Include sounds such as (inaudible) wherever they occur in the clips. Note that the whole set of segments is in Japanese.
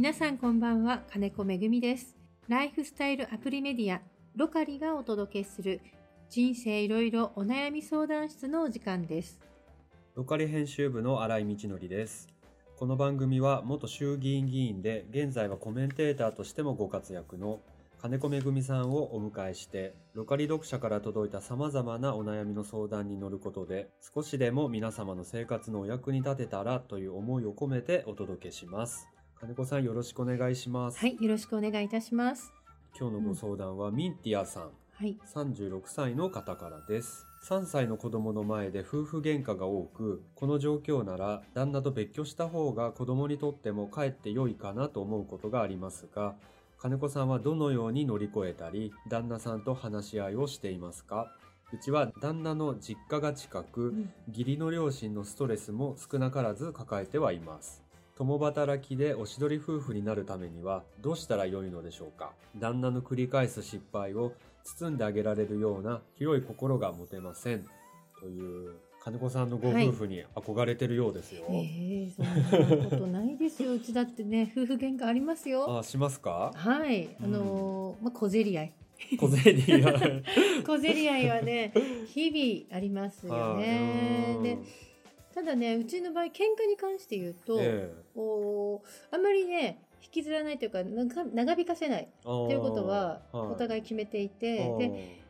皆さんこんばんは。金子めぐみです。ライフスタイルアプリメディアロカリがお届けする人生いろいろお悩み相談室のお時間です。ロカリ編集部の新井道則です。この番組は元衆議院議員で現在はコメンテーターとしてもご活躍の金子めぐみさんをお迎えしてロカリ読者から届いた様々なお悩みの相談に乗ることで少しでも皆様の生活のお役に立てたらという思いを込めてお届けします。金子さんよろしくお願いします。はいよろしくお願いいたします。今日のご相談はミンティアさん。はい。36歳の方からです。3歳の子供の前で夫婦喧嘩が多くこの状況なら旦那と別居した方が子供にとってもかえって良いかなと思うことがありますが金子さんはどのように乗り越えたり旦那さんと話し合いをしていますか？うちは旦那の実家が近く、うん。義理の両親のストレスも少なからず抱えてはいます共働きでおしどり夫婦になるためにはどうしたらよいのでしょうか？旦那の繰り返す失敗を包んであげられるような広い心が持てません。という金子さんのご夫婦に憧れてるようですよ、えー、そんなことないですよ。うちだってね夫婦喧嘩ありますよ。あしますか？はい。あのーまあ小競り合い。小競り合い。(laughs) 小競り合いはね日々ありますよね (laughs) ただねうちの場合喧嘩に関して言うと、えこうあんまりね引きずらないというか長長引かせないえっていうことはお互い決めていて、はいで、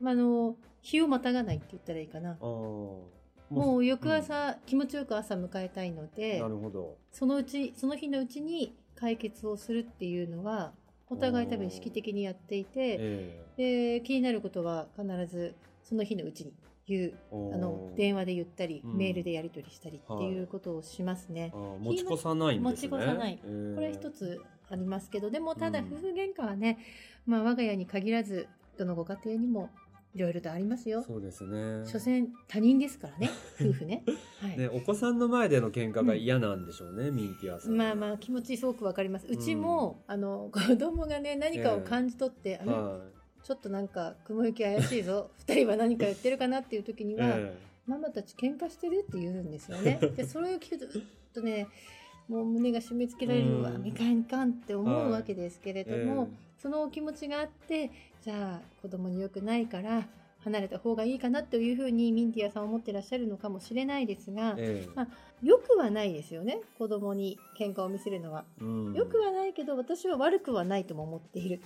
まあ、あの日をまたがないって言ったらいいかな。ももう翌朝、気持ちよく朝迎えたいのうんでなるほど。そのうちその日のうちに解決をするっていうのはお互い多分意識的にやっていてえ。で気になることは必ずその日のうちに言うえあの電話で言ったり、うん。メールでやり取りしたりっていうことをしますね。あー持ち越さないんですね。持ち越さない。ええこれは一つありますけどでもただうん夫婦喧嘩はね、まあ、我が家に限らずどのご家庭にもいろいろとありますよ。そうですね。所詮他人ですからね (laughs) 夫婦ね。はい。ね、お子さんの前での喧嘩が嫌なんでしょうね、ミンティアさん。まあまあ気持ちすごくわかります。うちも、あの子供がね何かを感じ取って、あれ？はちょっとなんか雲行き怪しいぞ (laughs) 二人は何か言ってるかなっていう時にい。は、えママたち喧嘩してるって言うんですよね。(laughs) でそれを聞くとうっとねもう胸が締め付けられるうんわみかんかんって思うわけですけれえども、そのお気持ちがあってじゃあ子供に良くないから離れた方がいいかなというふうにミンティアさんは思ってらっしゃるのかもしれないですがええまあよくはないですよね子供に喧嘩を見せるのは。えうんよくはないけど私は悪くはないとも思っている。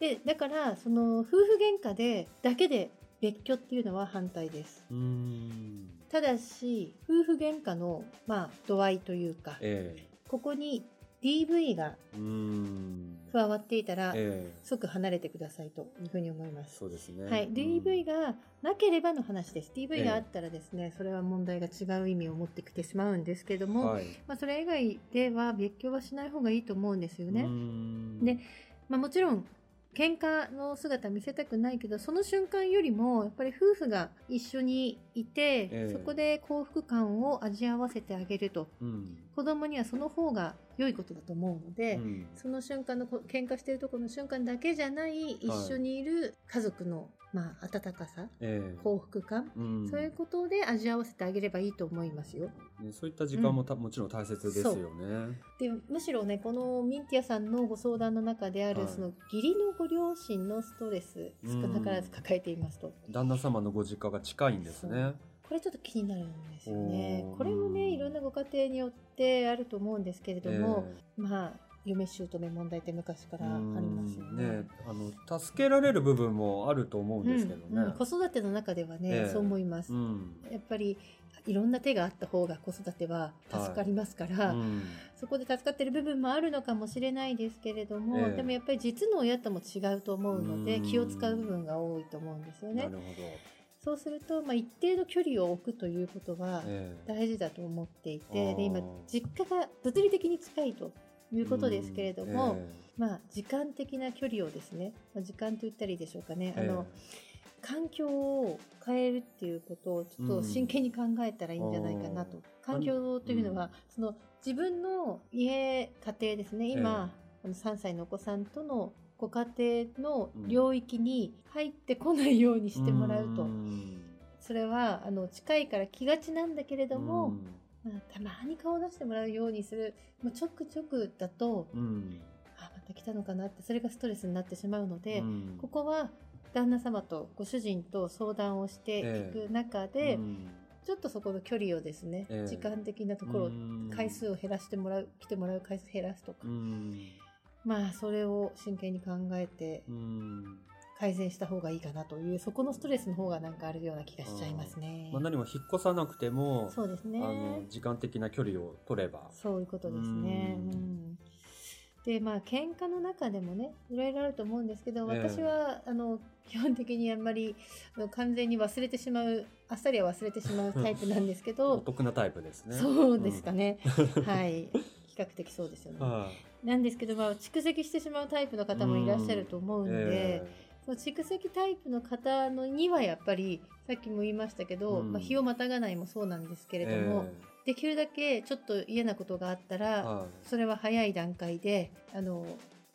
でだからその夫婦喧嘩でだけで別居っていうのは反対です。ただし夫婦喧嘩のまあ度合いというかえここに DV が。加わっていたらええ即離れてくださいというふうに思います。そうですね。はい、うん DV がなければの話です。DV があったらですね、それは問題が違う意味を持ってきてしまうんですけども、はい。まあ、それ以外では別居はしない方がいいと思うんですよね。んでまあ、もちろん喧嘩の姿見せたくないけどその瞬間よりもやっぱり夫婦が一緒にいて、ええそこで幸福感を味わわせてあげるとうん。子供にはその方が良いことだと思うので、うん。その瞬間のこ喧嘩してるところの瞬間だけじゃない一緒にいる家族の、まあ、温かさええ。幸福感、うん。そういうことで味わわせてあげればいいと思いますよ。ねそういった時間もた、もちろん大切ですよね。でむしろねこのミンティアさんのご相談の中である、はい。その義理のご両親のストレス少なからず抱えていますと、旦那様のご実家が近いんですね。これちょっと気になるんですよね。これもねいろんなご家庭によってあると思うんですけれども、えまあ嫁姑問題って昔からありますようんね。ねあの助けられる部分もあると思うんですけどね。うんうん。子育ての中ではね、ええ。そう思います、うん。やっぱりいろんな手があった方が子育ては助かりますから、うん。そこで助かってる部分もあるのかもしれないですけれども、ええ。でもやっぱり実の親とも違うと思うのでうん。気を使う部分が多いと思うんですよね。なる。ほど。そうすると、まあ、一定の距離を置くということはええ。大事だと思っていあて、ー。で今実家が物理的に近いということですけれども、うんえ。まあ、時間的な距離をですね、まあ、時間と言ったらいいでしょうかね、えあの環境を変えるっていうことをちょっと真剣に考えたらいいんじゃないかなと、うん環境というのは、うん。その自分の家家庭ですね。今、あの3歳のお子さんとのご家庭の領域に入ってこないようにしてもらうと、ん。それはあの近いから気がちなんだけれども、まあ、たまに顔を出してもらうようにする、もうちょくちょくだと、うん。あ、また来たのかなって、それがストレスになってしまうので、うん。ここは旦那様とご主人と相談をしていく中で、うん。ちょっとそこの距離をですね、ええ。時間的なところ回数を減らしてもらう、来てもらう回数減らすとか、うんまあそれを真剣に考えてうん。改善した方がいいかなという、そこのストレスの方がなんかあるような気がしちゃいますね。まあ、何も引っ越さなくても、そうですね。あの時間的な距離を取れば。そういうことですね。うん。うん。でまあ喧嘩の中でもねいろいろあると思うんですけど、ええ。私はあの基本的にあんまり完全に忘れてしまうあっさりは忘れてしまうタイプなんですけ (laughs) おど得なタイプですね。そうですかね、はい。比較的そうですよね。はなんですけど、まあ、蓄積してしまうタイプの方もいらっしゃると思うい。ので、えその蓄積タイプの方のにはやっぱりさっきも言いましたけど、うん。まあ、日をまたがないもそうなんですけれども、できるだけちょっと嫌なことがあったえら、はそれは早い段階であの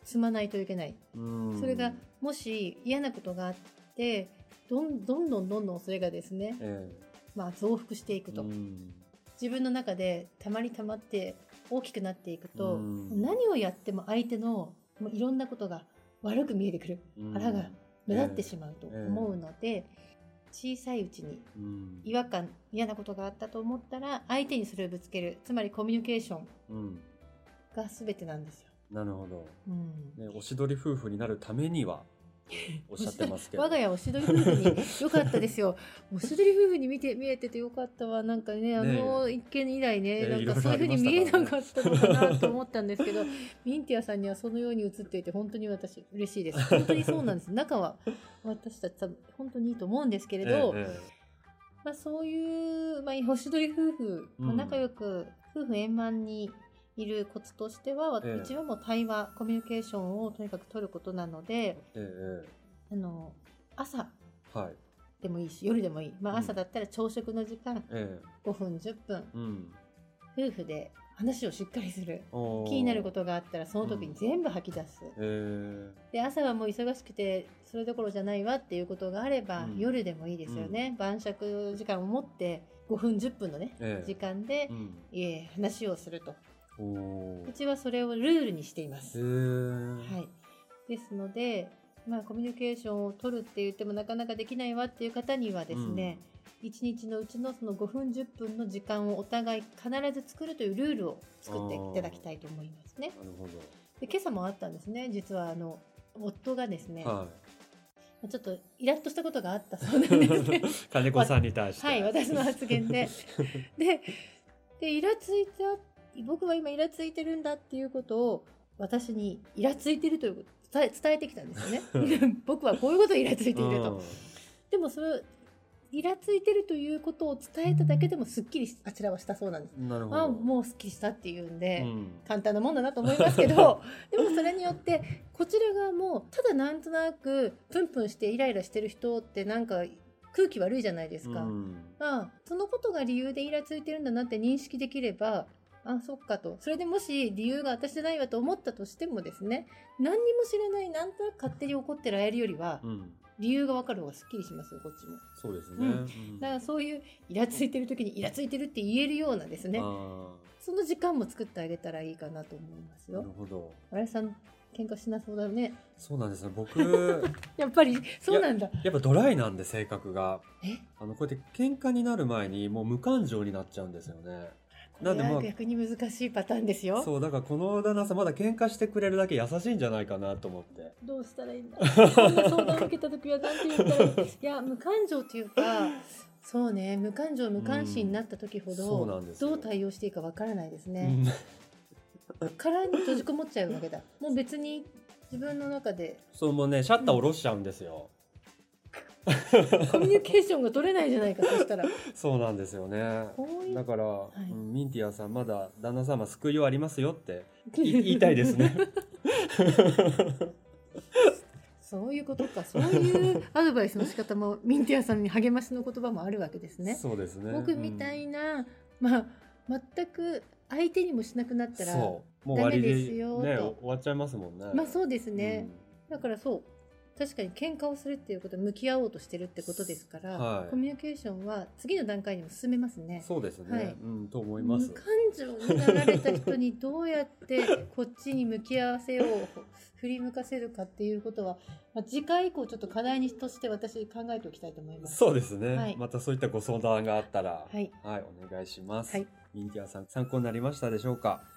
積まないといけない、いうん。それがもし嫌なことがあってどんどんどんどんどんそれがですね、えまあ、増幅していくと、えうん。自分の中でたまりたまって大きくなっていくと、うん。何をやっても相手のもういろんなことが悪く見えてくる。うん。腹が目立ってしまうと思うので、小さいうちにうん。違和感嫌なことがあったと思ったら相手にそれをぶつける。つまりコミュニケーションうん。が全てなんですよ。なるほど。うん。ね、おしどり夫婦になるためには、おっしゃってますけど。我が家おしどり夫婦によかったですよ。(laughs) おしどり夫婦に見て見えててよかったわ。なんかね、あの一見以来ね、えなんかそういうふうに見えなかったのかなと思ったんですけど、(laughs) ミンティアさんにはそのように映っていて本当に私嬉しいです。本当にそうなんです。仲は私たち多分本当にいいと思うんですけれど、えまあそういう、まあ、おしどり夫婦、まあうん仲良く夫婦円満にいるコツとしては、ええ。一応もう対話、コミュニケーションをとにかく取ることなので、ええあの朝。でもいいし夜でもいい、まあ、うん。朝だったら朝食の時間、え5分10分。えうん。夫婦で話をしっかりする。気になることがあったらその時に全部吐き出す、え。で朝はもう忙しくてそれどころじゃないわっていうことがあれば、うん。夜でもいいですよね、晩酌時間を持って5分10分のね、ええ。時間でえ、ー話をするとうちはそれをルールにしていまえす、えはい、ですので、まあ、コミュニケーションを取るって言ってもなかなかできないわっていう方にはですね、1日のうちのその5分10分の時間をお互い必ず作るというルールを作っていただきたいと思いますね。なるほで今朝もあったんですね実はあの夫がですね、ど。はちょっとイラッとしたことがあったそうなんですね。い。(laughs) 金子さんに対して。はい私の発言で。(laughs) ででイラついた僕は今イラついてるんだっていうことを私にイラついてるということを伝え伝えてきたんですよね。(laughs) (laughs) 僕はこういうことをイラついていると。でもそれをイラついてるということを伝えただけでもすっきりしあちらはしたそうなんです。うんな。あもうすっきりしたっていうんで、うん簡単なもんだなと思いますけど (laughs) でもそれによってこちら側もただなんとなくプンプンしてイライラしてる人ってなんか空気悪いじゃないですか。うんまあそのことが理由でイラついてるんだなって認識できればあそっかとそれでもし理由が私じゃないわと思ったとしてもですね何にも知らないなんとなく勝手に怒ってられるよりはうん。理由が分かる方がすっきりしますよこっちも。そうですね。うんうんだからそういうイラついてる時にイラついてるって言えるようなですねあその時間も作ってあげたらいいかなと思いますーなるよ。ほど。あれさん喧嘩しなそうだね。そうなんですね。僕、(laughs) やっぱりそうなんだ。やっぱドライなんで性格が。え？あの、こうやって喧嘩になる前にもう無感情になっちゃうんですよね。こなんでまあ逆に難しいパターンですよ。そう、だからこの旦那さんまだ喧嘩してくれるだけ優しいんじゃないかなと思って。どうしたらいいんだ？(laughs) こんな相談を受けた時は何て言ったらいい？いや無感情というかそうね無感情無関心になった時ほうんそうんどう対応していいかわからないですうね。ん (laughs) 殻に閉じこもっちゃうわけだ。もう別に自分の中でそう、もうね、シャッター下ろしちゃうんですよ。(laughs) コミュニケーションが取れないじゃないかそしたら。そうなんですよね。だから、いうんミンティアさんまだ旦那様救いはありますよって (laughs) 言いたいですね。そういうことかそういうアドバイスの仕方もミンティアさんに励ましの言葉もあるわけですね。そうですね。僕みたうんいな、まあ全く相手にもしなくなったらダメですよね、と終わっちゃいますもんね。まあそうですね、だからそう確かに喧嘩をするっていうこと向き合おうとしてるってことですから、はい。コミュニケーションは次の段階にも進めますね。そうですね、はい。うんと思います。無感情になられた人にどうやって (laughs) こっちに向き合わせを振り向かせるかっていうことは、まあ、次回以降ちょっと課題にとして私考えておきたいと思います。そうですね、はい。またそういったご相談があったらはい、はい、お願いします。はい。ミンティアさん、参考になりましたでしょうか？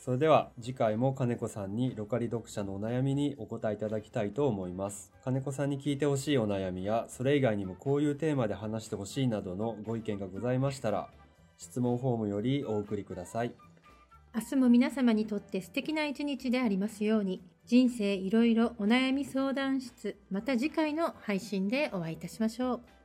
それでは次回も金子さんにロカリ読者のお悩みにお答えいただきたいと思います。金子さんに聞いてほしいお悩みや、それ以外にもこういうテーマで話してほしいなどのご意見がございましたら、質問フォームよりお送りください。明日も皆様にとって素敵な一日でありますように人生いろいろお悩み相談室また次回の配信でお会いいたしましょう。